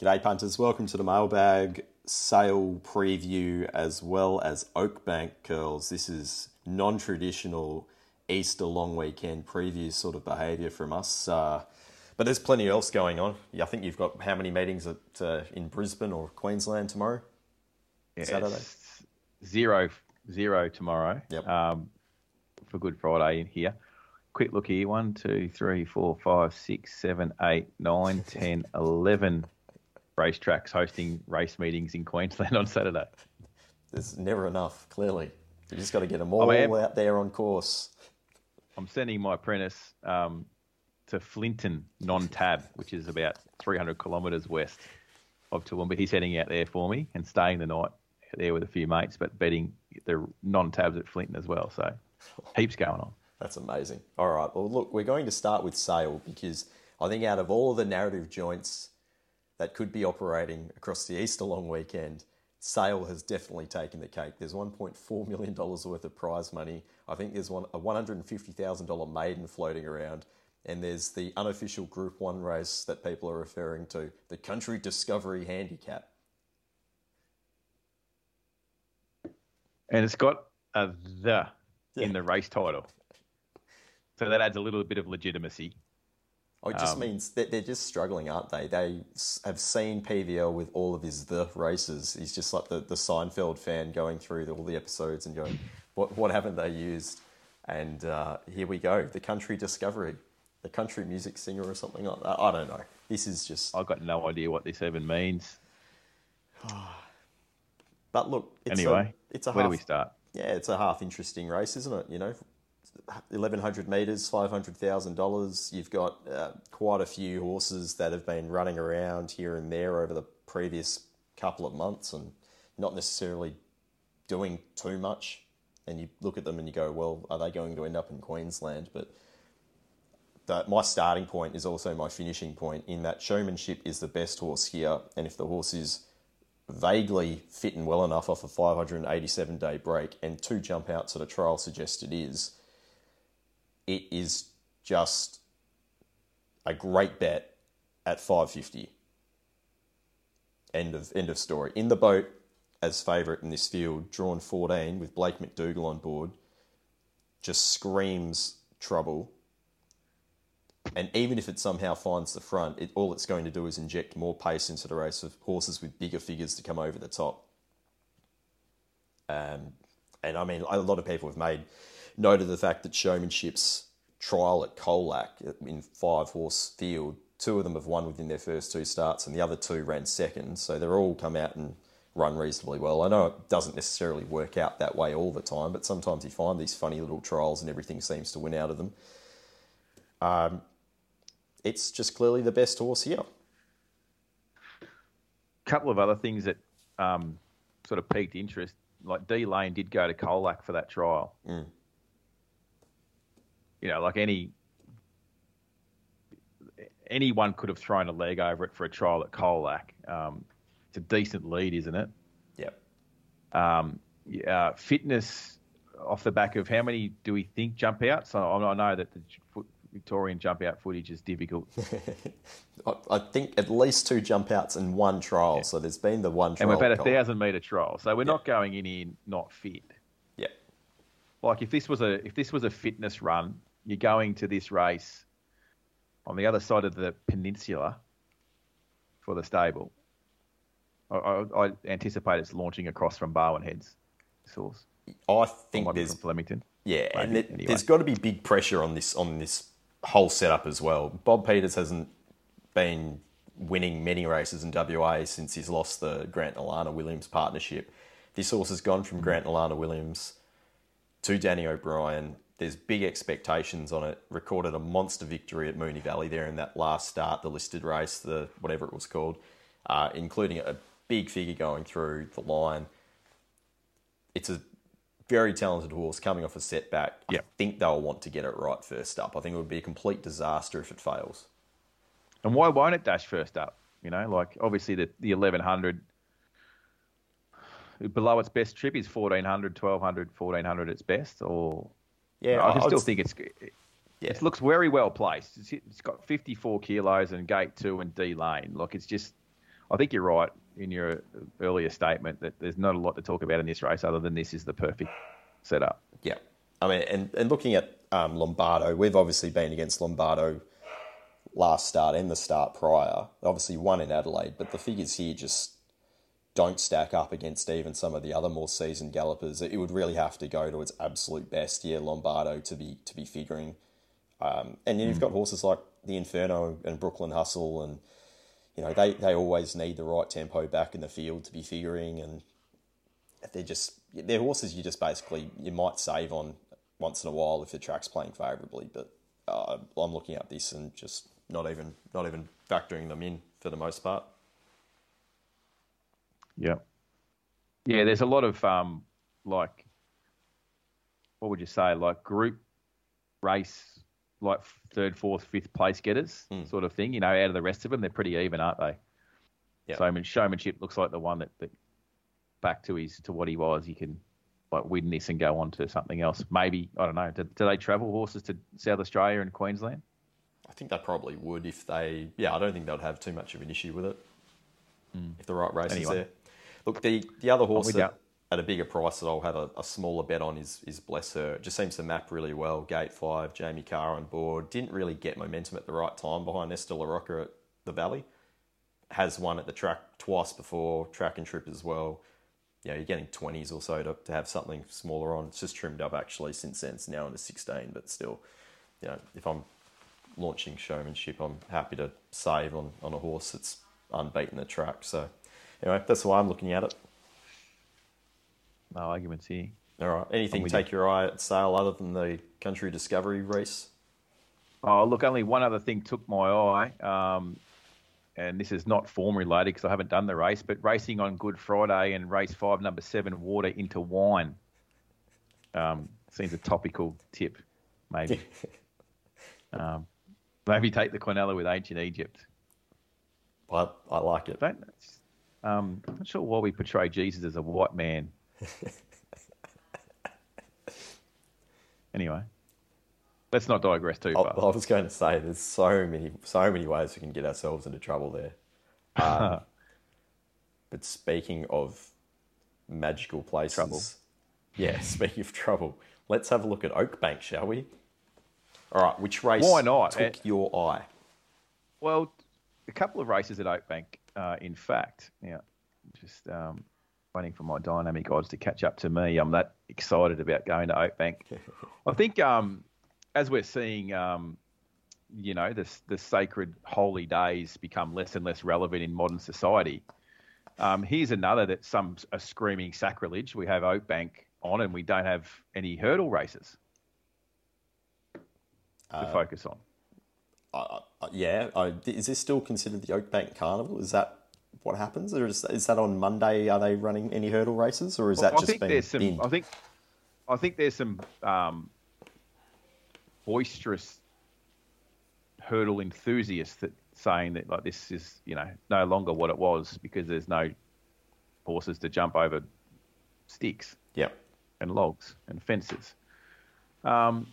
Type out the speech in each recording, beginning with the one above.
G'day, punters. Welcome to the mailbag sale preview as well as Oakbank curls. This is non traditional Easter long weekend preview sort of behaviour from us. Uh, but there's plenty else going on. I think you've got how many meetings at, uh, in Brisbane or Queensland tomorrow? Yeah, Saturday? Zero, zero tomorrow. Yep. Um, for Good Friday in here. Quick look here. One, two, three, four, five, six, seven, eight, nine, ten, eleven racetracks hosting race meetings in Queensland on Saturday. There's never enough, clearly. You just got to get them all am- out there on course. I'm sending my apprentice um, to Flinton non-tab, which is about 300 kilometres west of Toowoomba. He's heading out there for me and staying the night there with a few mates, but betting the non-tabs at Flinton as well. So heaps going on. That's amazing. All right. Well, look, we're going to start with Sale because I think out of all of the narrative joints that could be operating across the Easter long weekend, Sale has definitely taken the cake. There's $1.4 million worth of prize money. I think there's one, a $150,000 maiden floating around. And there's the unofficial Group 1 race that people are referring to, the Country Discovery Handicap. And it's got a the Yeah. in the race title. So that adds a little bit of legitimacy. Oh, it just Um, means that they're just struggling, aren't they? They have seen PVL with all of his the races. He's just like the, the Seinfeld fan going through the, all the episodes and going, what, what haven't they used? And uh, here we go, the country discovery, the country music singer or something like that. I don't know. This is just. I've got no idea what this even means. But look, it's anyway, a, it's a where half, do we start? Yeah, it's a half interesting race, isn't it? You know, 1100 metres, $500,000. You've got uh, quite a few horses that have been running around here and there over the previous couple of months and not necessarily doing too much. And you look at them and you go, well, are they going to end up in Queensland? But that my starting point is also my finishing point in that showmanship is the best horse here. And if the horse is vaguely fit and well enough off a 587 day break and two jump outs at a trial suggest it is, it is just a great bet at 550. End of end of story. In the boat as favourite in this field, drawn 14 with Blake McDougall on board, just screams trouble. And even if it somehow finds the front, it, all it's going to do is inject more pace into the race of horses with bigger figures to come over the top. Um, and I mean, a lot of people have made note of the fact that Showmanship's trial at Colac in five horse field, two of them have won within their first two starts, and the other two ran second. So they're all come out and run reasonably well. I know it doesn't necessarily work out that way all the time, but sometimes you find these funny little trials and everything seems to win out of them. Um, it's just clearly the best horse here. A couple of other things that um, sort of piqued interest. Like D Lane did go to Colac for that trial. Mm. You know, like any anyone could have thrown a leg over it for a trial at Colac. Um, it's a decent lead, isn't it? Yep. Um, yeah, fitness off the back of how many do we think jump out? So I I know that the Victorian jump out footage is difficult. I, I think at least two jump outs and one trial. So there's been the one trial. and we've had a thousand metre trial, so we're not going in here not fit. Yeah. Like if this was a if this was a fitness run, you're going to this race on the other side of the peninsula for the stable. I, I, I anticipate it's launching across from Barwon Heads. source. I think there's Flemington. Yeah, and Maybe, it, anyway. there's got to be big pressure on this on this whole setup as well. Bob Peters hasn't been winning many races in WA since he's lost the Grant and Alana Williams partnership. This horse has gone from mm. Grant and Alana Williams to Danny O'Brien. There's big expectations on it. Recorded a monster victory at Moonee Valley there in that last start, the listed race, the whatever it was called, uh, including a big figure going through the line. It's a very talented horse coming off a setback. I think they'll want to get it right first up. I think it would be a complete disaster if it fails. And why won't it dash first up? You know, like obviously the the 1100 below its best trip is 1400, 1200, 1400 its best, or Yeah, I can I'd still think it's Yeah. it looks very well placed. It's, it's got 54 kilos and gate two and D lane. Like it's just, I think you're right in your earlier statement that there's not a lot to talk about in this race other than this is the perfect setup. Yeah. I mean, and, and looking at um, Lombardo, we've obviously been against Lombardo last start and the start prior. Obviously, won in Adelaide, but the figures here just don't stack up against even some of the other more seasoned gallopers. It would really have to go to its absolute best, yeah, Lombardo to be to be figuring. Um, and then you've mm. got horses like the Inferno and Brooklyn Hustle, and you know they, they always need the right tempo back in the field to be figuring, and they're just they're horses you just basically you might save on once in a while if the track's playing favourably. But uh, I'm looking at this and just not even not even factoring them in for the most part. Yeah. Yeah, there's a lot of um, like, what would you say, like group race, like third, fourth, fifth place getters, mm. sort of thing. You know, out of the rest of them, they're pretty even, aren't they? Yeah. So I mean, showmanship looks like the one that, that back to his to what he was. He can like win this and go on to something else. Maybe I don't know. Do, do they travel horses to South Australia and Queensland? I think they probably would if they. Yeah, I don't think they'd have too much of an issue with it mm. if the right race anyway. is there. Look, the, the other horse that, at a bigger price that I'll have a, a, smaller bet on is is Bless Her. It just seems to map really well. Gate five, Jamie Kah on board. Didn't really get momentum at the right time behind Esther LaRocca at the Valley. Has won at the track twice before, track and trip as well. Yeah, you're getting 20s or so to, to have something smaller on. It's just trimmed up actually since then. It's now into 16, but still, you know, if I'm launching showmanship, I'm happy to save on, on a horse that's unbeaten the track. So anyway, that's why I'm looking at it. No arguments here. All right. Anything take your eye at sale other than the Country Discovery race? Oh, look, only one other thing took my eye, um, and this is not form related because I haven't done the race, but racing on Good Friday and race five, number seven, water into wine. Um, seems a topical tip, maybe. um, maybe take the Quinella with ancient Egypt. I, I like it. Don't, um, I'm not sure why we portray Jesus as a white man. anyway, let's not digress too far. I, I, was going to say there's so many, so many ways we can get ourselves into trouble there. Um, but speaking of magical places, trouble. yeah. Speaking of trouble, let's have a look at Oakbank, shall we? All right, which race Why not? took it, your eye? Well, a couple of races at Oakbank uh, in fact. Yeah, just um, waiting for my dynamic odds to catch up to me. I'm that excited about going to Oakbank. I think um, as we're seeing, um, you know, the, the sacred holy days become less and less relevant in modern society. Um, here's another that some are screaming sacrilege. We have Oakbank on, and we don't have any hurdle races to uh, focus on. Uh, yeah, is this still considered the Oakbank Carnival? Is that what happens, or is, is that on Monday? Are they running any hurdle races, or is well, that I just think there's some, I think, I think there's some um, boisterous hurdle enthusiasts that saying that like this is you know no longer what it was because there's no horses to jump over sticks, yeah, and logs and fences. Um,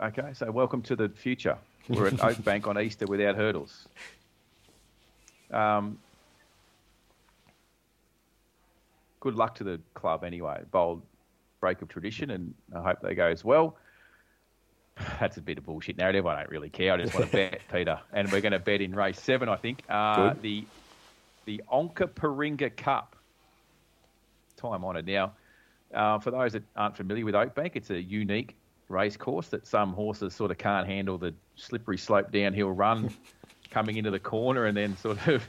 okay, so welcome to the future. We're at Oakbank on Easter without hurdles. Um, good luck to the club anyway. Bold break of tradition, and I hope they go as well. That's a bit of bullshit narrative. I don't really care. I just want to bet, Peter. And we're going to bet in race seven, I think. Uh, the the Onkaparinga Cup. Time honoured. Now, uh, for those that aren't familiar with Oakbank, it's a unique race course that some horses sort of can't handle the slippery slope downhill run coming into the corner and then sort of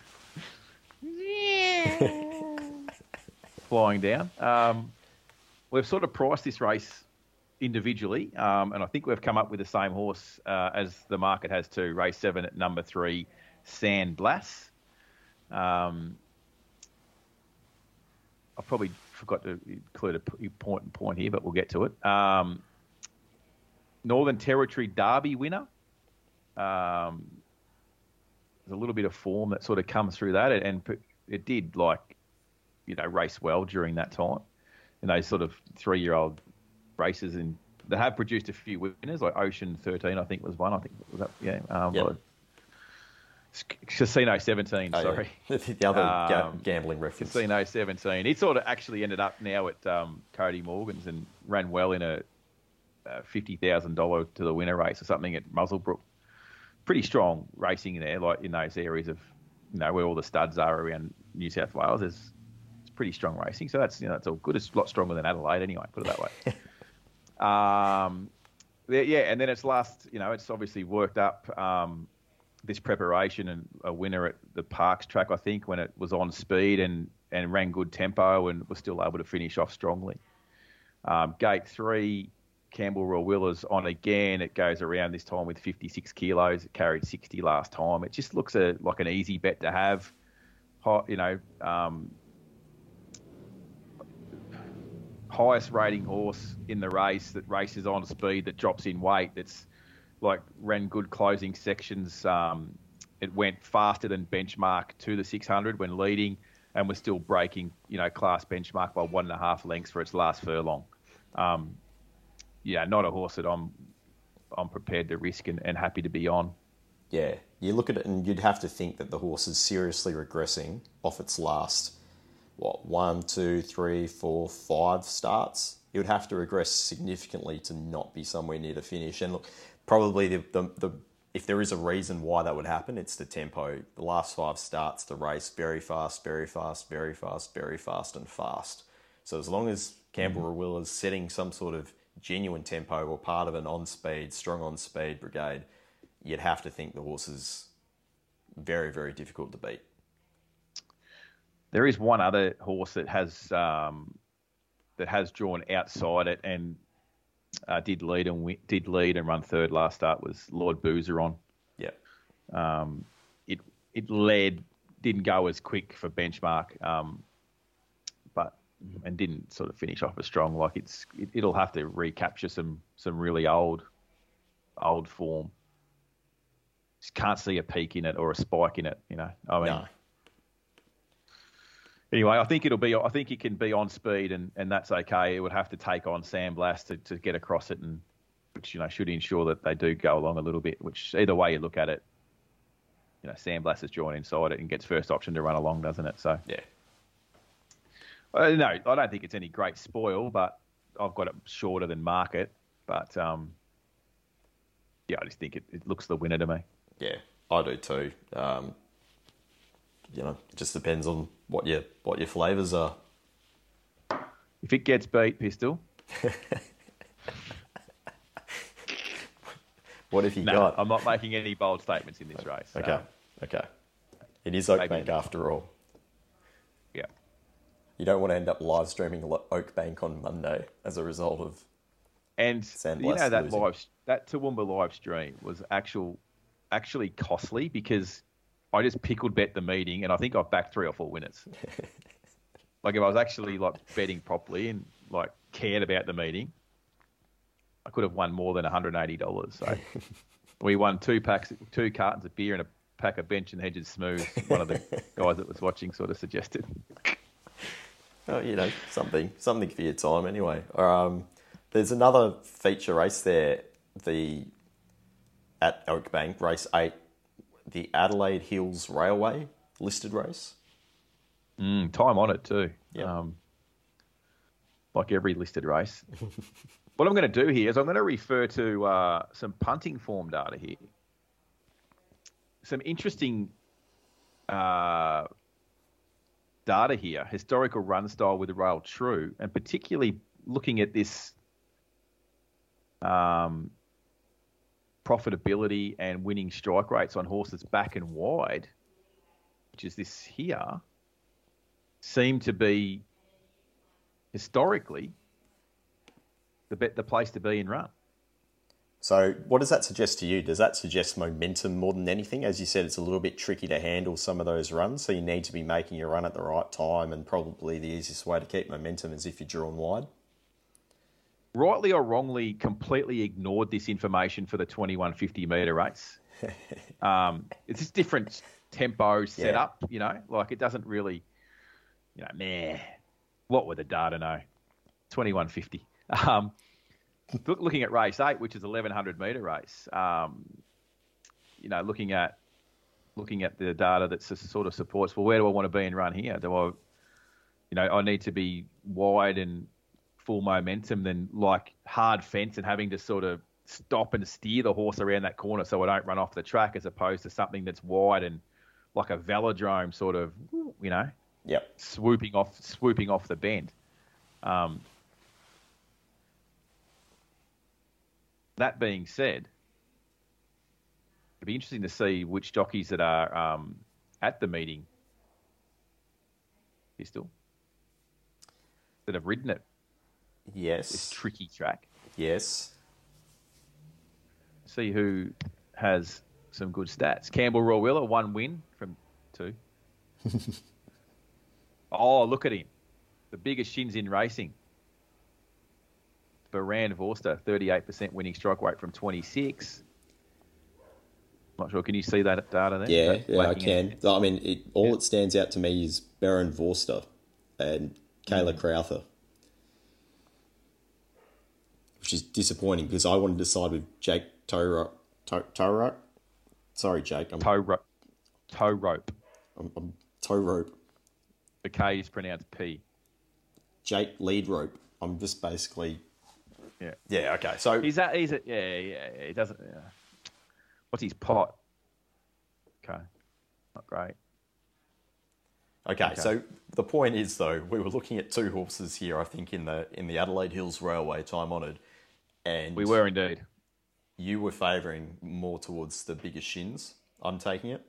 flying down. Um, we've sort of priced this race individually, um, and I think we've come up with the same horse uh, as the market has to Race seven at number three, San Blas. Um, I probably forgot to include a important point here, but we'll get to it. Um, Northern Territory Derby winner. Um, there's a little bit of form that sort of comes through that, and it did like, you know, race well during that time. And those sort of three-year-old races, and they have produced a few winners, like Ocean 13, I think was one. I think was that, yeah. Um, yep. Casino 17, Oh, sorry. yeah. the other Um, gambling reference. Casino 17. It sort of actually ended up now at um, Cody Morgan's and ran well in a, a $50,000 to the winner race or something at Muswellbrook. Pretty strong racing there, like in those areas of, you know, where all the studs are around New South Wales. There's it's pretty strong racing. So that's, you know, that's all good. It's a lot stronger than Adelaide anyway, put it that way. um, yeah, yeah, and then it's last, you know, it's obviously worked up. Um, this preparation and a winner at the Parks track, I think, when it was on speed and, and ran good tempo and was still able to finish off strongly. Um, gate three, Campbell Rawiller on again. It goes around this time with 56 kilos. It carried 60 last time. It just looks a, like an easy bet to have. You know, um, highest rating horse in the race that races on speed that drops in weight. That's like ran good closing sections. Um, it went faster than benchmark to the 600 when leading, and was still breaking, you know, class benchmark by one and a half lengths for its last furlong. Um, yeah, not a horse that I'm I'm prepared to risk and, and happy to be on. Yeah, you look at it and you'd have to think that the horse is seriously regressing off its last, what, one, two, three, four, five starts. It would have to regress significantly to not be somewhere near the finish. And look, probably the, the, the if there is a reason why that would happen, it's the tempo. The last five starts, the race very fast, very fast, very fast, very fast, and fast. So as long as Campbell mm Will is setting some sort of genuine tempo or part of an on speed, strong on speed brigade, you'd have to think the horse is very, very difficult to beat. There is one other horse that has um, that has drawn outside it and uh, did lead and win, did lead and run third last start was Lord Boozer on. Yeah. Um, it it led, didn't go as quick for benchmark, um, Mm-hmm. and didn't sort of finish off as strong. Like it's it, it'll have to recapture some some really old old form. Just can't see a peak in it or a spike in it. You know, I mean. No. Anyway, I think it'll be. I think it can be on speed, and, and that's okay. It would have to take on San Blas to, to get across it, and which you know should ensure that they do go along a little bit. Which either way you look at it, you know San Blas is drawn inside it and gets first option to run along, doesn't it? So Yeah. Uh, no, I don't think it's any great spoil, but I've got it shorter than market. But um, yeah, I just think it, it looks the winner to me. Yeah, I do too. Um, you know, it just depends on what your what your flavours are. If it gets beat, pistol. What have you No, got? I'm not making any bold statements in this race. Okay, Um, okay. It is Oakbank maybe. after all. You don't want to end up live streaming Lo- Oakbank on Monday as a result of. And San Blas you know that losing. live that Toowoomba live stream was actual actually costly because I just pickled bet the meeting and I think I backed three or four winners. like if I was actually like betting properly and like cared about the meeting, I could have won more than $180. So we won two packs, two cartons of beer and a pack of Benson and Hedges smooth. One of the guys that was watching sort of suggested. Oh, you know, something something for your time anyway. Um, there's another feature race there, the at Oakbank, race eight, the Adelaide Hills Railway listed race. Mm, time on it too. Yeah. Um, like every listed race. what I'm going to do here is I'm going to refer to uh, some punting form data here. Some interesting uh, data here, historical run style with rail true, and particularly looking at this um, profitability and winning strike rates on horses back and wide, which is this here, seem to be historically the bet the place to be in run. So, what does that suggest to you? Does that suggest momentum more than anything? As you said, it's a little bit tricky to handle some of those runs, so you need to be making your run at the right time, and probably the easiest way to keep momentum is if you're drawn wide. Rightly or wrongly, completely ignored this information for the 2150 meter race. um, it's just different tempo setup, you know, like it doesn't really, you know, meh. What would the data know? 2150. Um, look, looking at race eight, which is 1100 meter race, um, you know, looking at looking at the data that sort of supports. Well, where do I want to be and run here? Do I, you know, I need to be wide and full momentum than like hard fence and having to sort of stop and steer the horse around that corner so I don't run off the track, as opposed to something that's wide and like a velodrome sort of, you know, yep. swooping off swooping off the bend. Um, that being said, it'd be interesting to see which jockeys that are um, at the meeting, pistol, that have ridden it. Yes. This tricky track. Yes. See who has some good stats. Campbell Rawiller, one win from two. oh, look at him. The biggest shins in racing. Barend Vorster, 38% winning strike rate from 26. Not sure. Can you see that data there? Yeah, yeah, I can. I mean, it, all yeah. that stands out to me is Barend Vorster and Kayla mm. Crowther, which is disappointing because I wanted to side with Jake Toro. Toro? Sorry, Jake. I'm, toe, rope. toe rope. I'm, I'm toe rope. The K is pronounced P. Jake lead rope. I'm just basically. Yeah. Yeah. Okay. So he's that. He's a, yeah. Yeah. He doesn't. Yeah. What's his pot? Okay. Not great. Okay, okay, so the point is though, we were looking at two horses here, I think, in the in the Adelaide Hills Railway, time honoured, and we were indeed. You were favouring more towards the bigger shins. I'm taking it.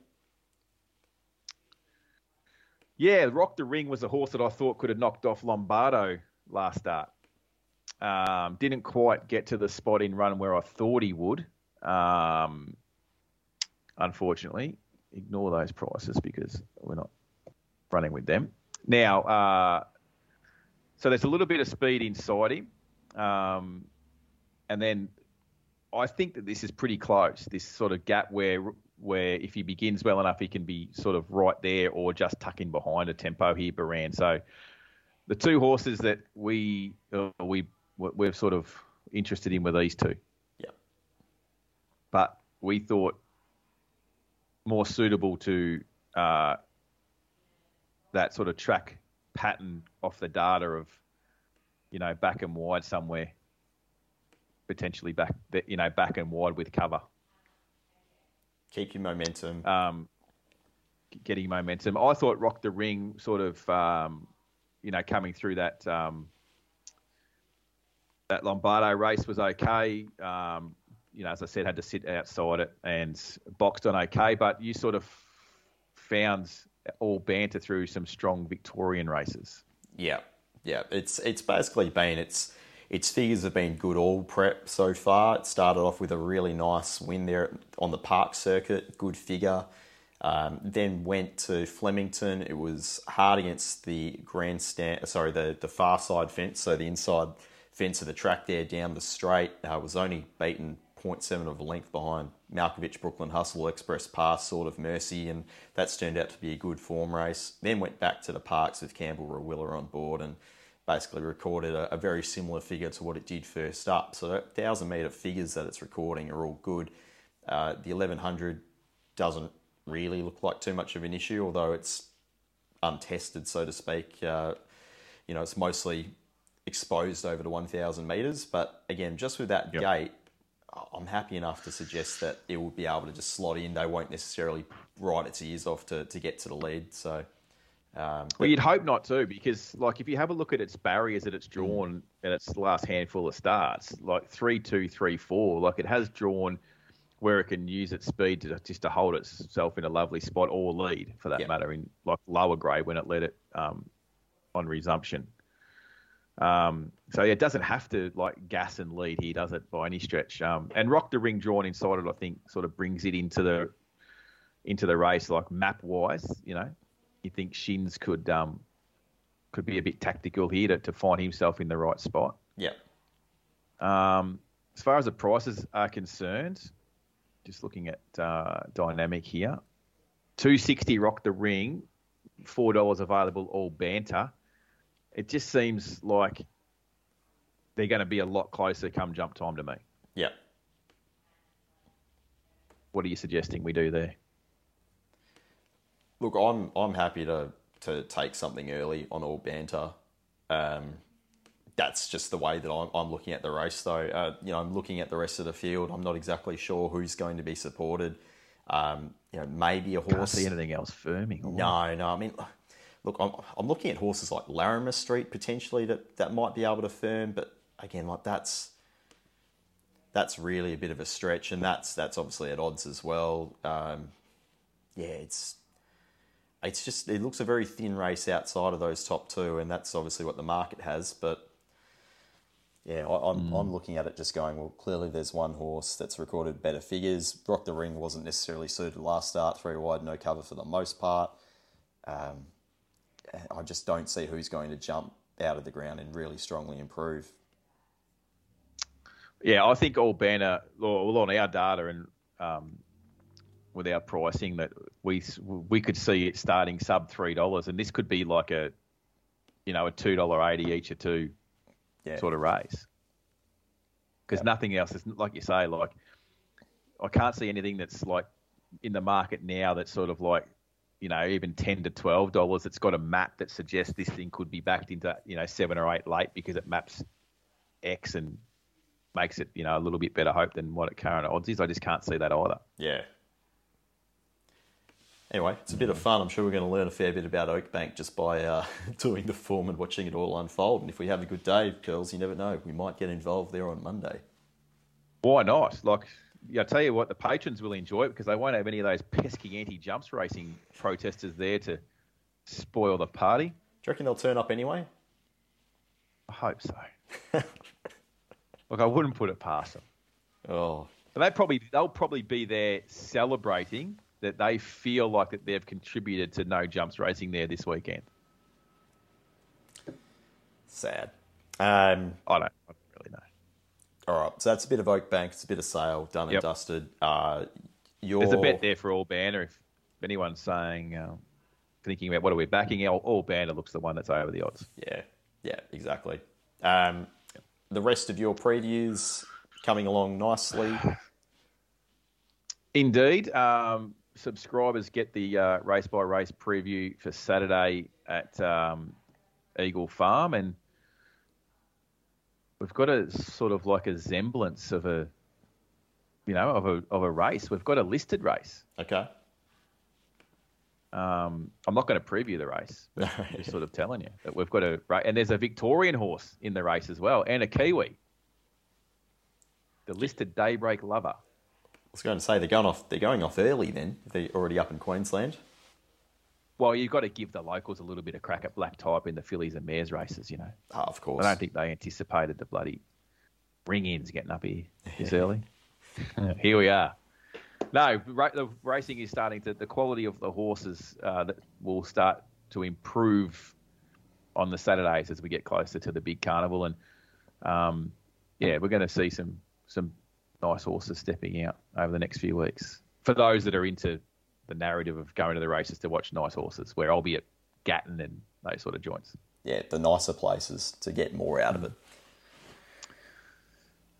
Yeah, Rock the Ring was a horse that I thought could have knocked off Lombardo last start. Um, didn't quite get to the spot in run where I thought he would. Um, unfortunately, ignore those prices because we're not running with them. Now, uh, so there's a little bit of speed inside him. Um, and then I think that this is pretty close. This sort of gap where where if he begins well enough, he can be sort of right there or just tucking behind a tempo here, Barend. So the two horses that we uh, we we're sort of interested in were these two. Yeah. But we thought more suitable to uh, that sort of track pattern off the data of you know back and wide somewhere potentially back you know back and wide with cover keep your momentum. Um, getting momentum. I thought Rock the Ring sort of, um, you know, coming through that um, that Lombardo race was okay. Um, you know, as I said, had to sit outside it and boxed on okay. But you sort of found all banter through some strong Victorian races. Yeah, yeah. It's it's basically been it's its figures have been good all prep so far. It started off with a really nice win there on the park circuit, good figure. Um, then went to Flemington. It was hard against the grandstand, sorry, the, the far side fence, so the inside fence of the track there down the straight. Uh, was only beaten 0.7 of a length behind Malkovich, Brooklyn Hustle, Express Pass, sort of Mercy, and that's turned out to be a good form race. Then went back to the parks with Campbell Rawiller on board and basically recorded a, a, very similar figure to what it did first up. So that 1,000 metre figures that it's recording are all good. Uh, the 1100 doesn't really look like too much of an issue, although it's untested, so to speak. Uh, you know, it's mostly exposed over to 1,000 metres. But again, just with that yep. gate, I'm happy enough to suggest that it will be able to just slot in. They won't necessarily ride its ears off to, to get to the lead. So um, well, you'd hope not too, because like if you have a look at its barriers that it's drawn in its last handful of starts, like three, two, three, four, like it has drawn where it can use its speed to just to hold itself in a lovely spot or lead for that matter in like lower grade when it led it um, on resumption. Um, so yeah, it doesn't have to like gas and lead here, does it, by any stretch? Um, and rock the ring drawn inside it, I think, sort of brings it into the into the race, like map wise, you know you think Shins could um, could be a bit tactical here to, to find himself in the right spot. Yeah. Um, as far as the prices are concerned, just looking at uh, dynamic here, two sixty rock the ring, four dollars available all banter. It just seems like they're going to be a lot closer come jump time to me. Yeah. What are you suggesting we do there? look, I'm I'm happy to to take something early on all banter. Um, that's just the way that I'm, I'm looking at the race, though. Uh, you know, I'm looking at the rest of the field. I'm not exactly sure who's going to be supported. Um, you know, maybe a horse. Can't see anything else firming. No, no. I mean, look, I'm, I'm looking at horses like Larimer Street potentially that, that might be able to firm, but again, like that's that's really a bit of a stretch, and that's that's obviously at odds as well. Um, yeah, it's it's just it looks a very thin race outside of those top two, and that's obviously what the market has. But yeah, I, I'm I'm looking at it just going well. Clearly, there's one horse that's recorded better figures. Rock the Ring wasn't necessarily suited last start, three wide, no cover for the most part. Um, I just don't see who's going to jump out of the ground and really strongly improve. Yeah, I think all banner, well, on our data and um, with our pricing, that we we could see it starting sub three dollars, and this could be like a, you know, a two dollar eighty each or two Yeah, sort of race. Because nothing else is like you say, like I can't see anything that's like in the market now that's sort of like, you know, even ten to twelve dollars. It's got a map that suggests this thing could be backed into, you know, seven or eight late because it maps X and makes it, you know, a little bit better hope than what it current odds is. I just can't see that either. yeah. Anyway, it's a bit of fun. I'm sure we're going to learn a fair bit about Oakbank just by uh, doing the form and watching it all unfold. And if we have a good day, girls, you never know. We might get involved there on Monday. Why not? Like, I tell you what, the patrons will enjoy it because they won't have any of those pesky anti-jumps racing protesters there to spoil the party. Do you reckon they'll turn up anyway? I hope so. Look, I wouldn't put it past them. Oh, But they probably they'll probably be there celebrating that they feel like that they've contributed to no jumps racing there this weekend. sad. Um, I don't, I don't really know. all right, so that's a bit of Oakbank. It's a bit of sale, done and Yep. dusted. Uh, your, There's a bet there for all banner. If anyone's saying, um, thinking about what are we backing, all, all banner looks the one that's over the odds. Yeah, yeah, exactly. Um, the rest of your previews coming along nicely. Indeed. Um, subscribers get the uh, race by race preview for Saturday at um, Eagle Farm, and we've got a sort of like a semblance of a, you know, of a of a race. We've got a listed race. Okay. Um, I'm not going to preview the race, but I'm just sort of telling you that we've got a and there's a Victorian horse in the race as well, and a Kiwi. The listed Daybreak Lover. I was going to say they're going off. They're going off early. Then if they're already up in Queensland. Well, you've got to give the locals a little bit of crack at black type in the fillies and mares races, you know. Ah, of course. I don't think they anticipated the bloody ring ins getting up here this early. here we are. No, ra- the racing is starting to. The quality of the horses uh, that will start to improve on the Saturdays as we get closer to the big carnival, and um, yeah, we're going to see some some nice horses stepping out over the next few weeks. For those that are into the narrative of going to the races to watch nice horses, where I'll be at Gatton and those sort of joints. Yeah, the nicer places to get more out of it.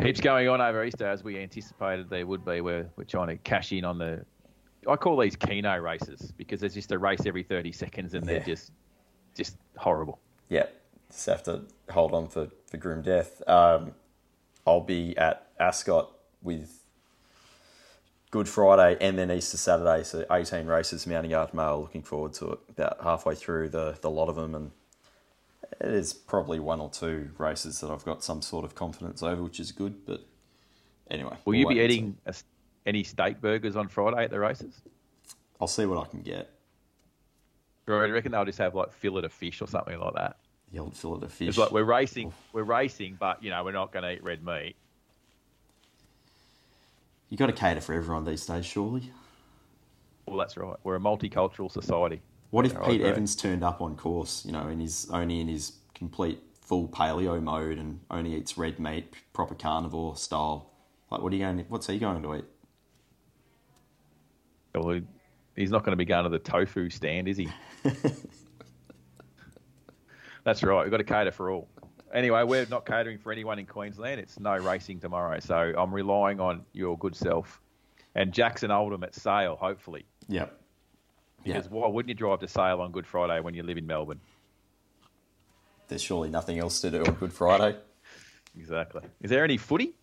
Heaps going on over Easter as we anticipated there would be. We're, we're trying to cash in on the. I call these Keno races because there's just a race every 30 seconds and they're just just horrible. Yeah, just have to hold on for for grim death. Um, I'll be at Ascot with Good Friday and then Easter Saturday, so 18 races, Mounting Yard Mail. Looking forward to it. About halfway through the the lot of them, and it is probably one or two races that I've got some sort of confidence over, which is good. But anyway, Will we'll you be eating a, any steak burgers on Friday at the races? I'll see what I can get. I reckon they'll just have like fillet of fish or something like that. The old fillet of fish. It's like we're racing, we're racing, but you know we're not going to eat red meat. You got to cater for everyone these days, surely. Well, that's right. We're a multicultural society. What if Pete. Evans turned up on course, you know, in his only in his complete full paleo mode and only eats red meat, proper carnivore style? Like, what are you going? What's he going to eat? Well, he's not going to be going to the tofu stand, is he? That's right. We've got to cater for all. Anyway, we're not catering for anyone in Queensland. It's no racing tomorrow, so I'm relying on your good self and Jackson Oldham at Sale, hopefully. Yep. Because why wouldn't you drive to Sale on Good Friday when you live in Melbourne? There's surely nothing else to do on Good Friday. Exactly. Is there any footy?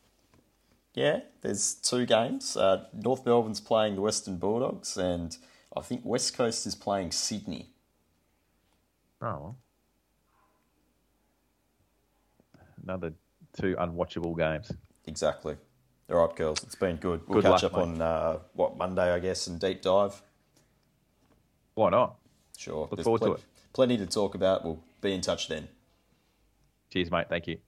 Yeah, there's two games. Uh, North Melbourne's playing the Western Bulldogs, and I think West Coast is playing Sydney. Oh. well. Another two unwatchable games. Exactly. All right, girls, it's been good. We'll Good catch luck, up on uh, what Monday, I guess, and deep dive. Why not? Sure. Look forward to it. Plenty to talk about. We'll be in touch then. Cheers, mate. Thank you.